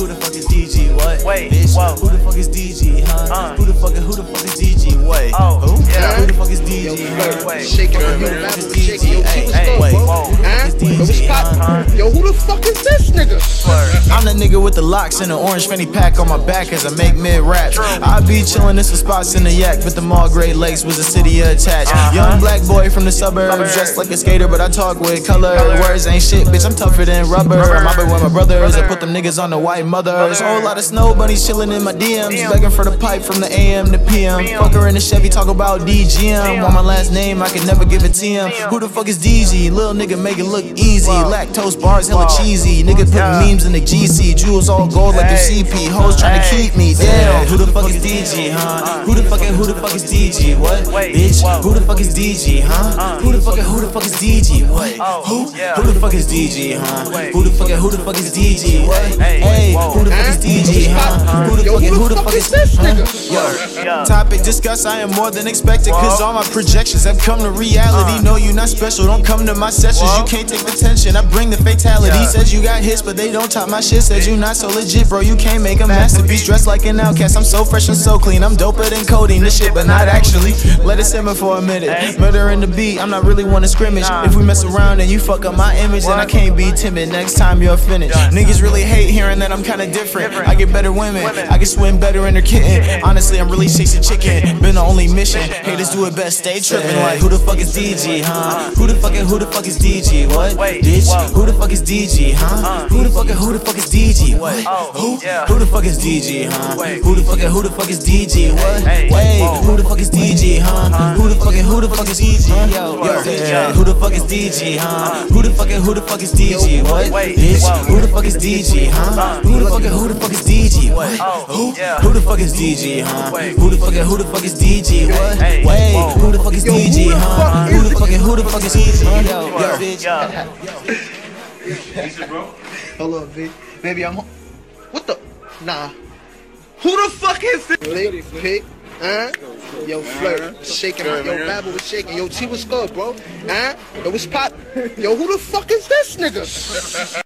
who the fuck is DG? What? Wait, bitch. whoa. Who the fuck is DG? Huh? Uh. Who the fuck? Who the fuck is DG? Wait. Oh, who? yeah. Who the fuck is DG? Yo, huh? flirt, Wait. shaking Who the fuck is was shaking. Yo, DG? T Hey, good, wait, bro. whoa. Huh? Who the fuck is Yo, what's DG? poppin'? Huh? Yo, who the fuck is this nigga? I'm the nigga with the locks and the orange fanny pack on my back as I make mid raps. I be chillin' in some spots in the yak, but the mall Great Lakes was a city attached. Young black boy from the suburbs, dressed like a skater, but I talk with color. Words ain't shit, bitch. I'm tougher than rubber. I'm mobbing with my brothers. I put them niggas on the white mothers. Whole lot of snow bunnies chillin' in my DMs, begging for the pipe from the AM to PM. Fuck her in the Chevy, talk about DGM. Want my last name, I can never give it to him. Who the fuck is DG? Little nigga make it look easy. Lactose bars, hella cheesy. Nigga put memes in the GC. Jewels all gold like the CP. Hoes tryna Hey. keep me. Damn. Who the fuck is DG, huh? Who the fuck who the fuck is DG? What? Bitch. Who the fuck is DG, huh? Who the fuck who the fuck is DG? What? Oh, Who? Who the fuck is DG, huh? Who the fuck who the fuck is DG? What? Hey, Hey, who the fuck is DG, huh? Who the fuck who who the the fuck fuck is is this nigga? Topic discussed, I am more than expected. Cause all my projections have come to reality. No, you not special, don't come to my sessions. You can't take attention, I bring the fatality. Says you got hits, but they don't top my shit. Says you not so legit, bro. You can't make a masterpiece. Dressed like an outcast, I'm so fresh and so clean. I'm doper than codeine, this shit, but not actually. Let it simmer for a minute. Murder in the beat, I'm not really one to scrimmage. If we mess around and you fuck up my image, then I can't be timid. Next time you're finished. Niggas really hate hearing that I'm kinda different. I get better women, I can swim better in her kitten. Honestly, I'm really chasing chicken. Been the only mission. Haters do it best, stay tripping. Like, who the fuck is DG, huh? Who the fuck who the fuck is DG? What? Bitch, who the fuck is DG, huh? Who the fuck who the fuck is DG? What? Oh, Who? yeah. Who the fuck is DG, huh? Wait. Who the fuck who the fuck is DG? What? Hey, Wait, whoa. who the fuck is DG, huh? Who the fuck who the fuck is DG? Yo, yo, Yeah. who the fuck is DG, huh? Who the fuck who the fuck is DG? What? Wait, Bitch, whoa. who the fuck is DG, huh? Who the fuck who the fuck is DG? What? Oh, Who? yeah. Who the fuck is DG, huh? Wait. Who the fuck who the fuck is DG? What? Hey, Wait, whoa. who the fuck is Yo, DG, huh? fuck Who is the it? fuck who the fuck is DG? Yo, yo, Flirt. bitch. Yeah. Hold up, V. Maybe I'm. What the? Nah. Who the fuck is this? Lick, pick, huh? Yo, flirt, shaking my. Yo, babble was shaking. Yo, T was good, bro. Huh? Yo, what's pop? Yo, who the fuck is this nigga?